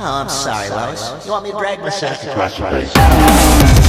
Oh, I'm oh, sorry, Lois. You want me to drag my sack across your face?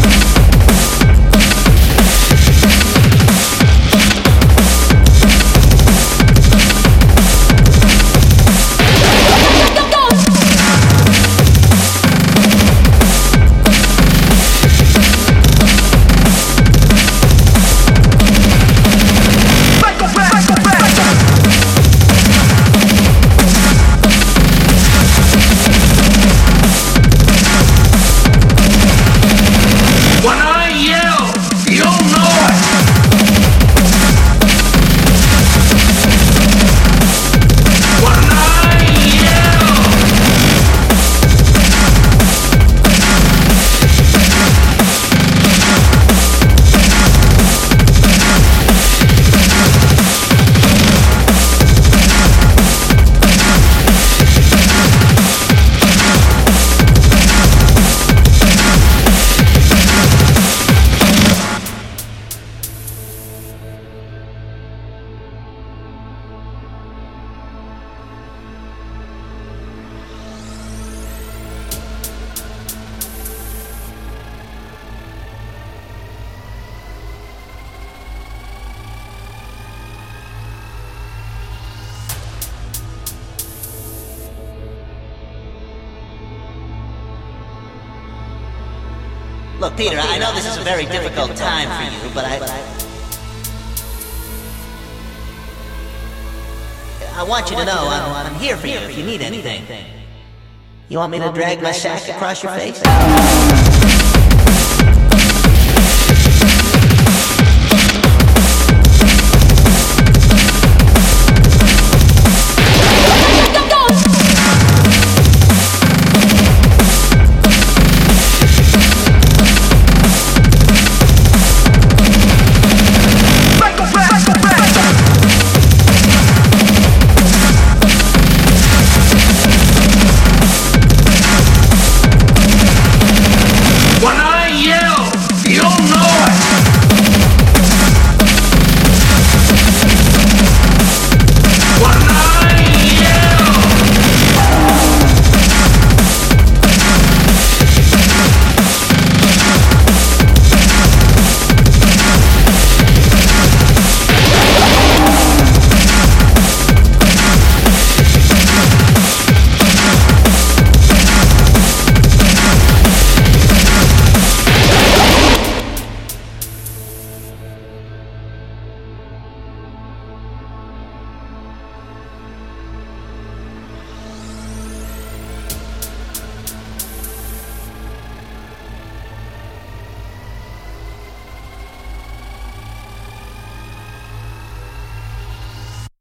Look, Peter, I know this is a very difficult time for you, but I. I want you to know I'm, I'm here for you if you need anything. You want me to drag my sack across your face?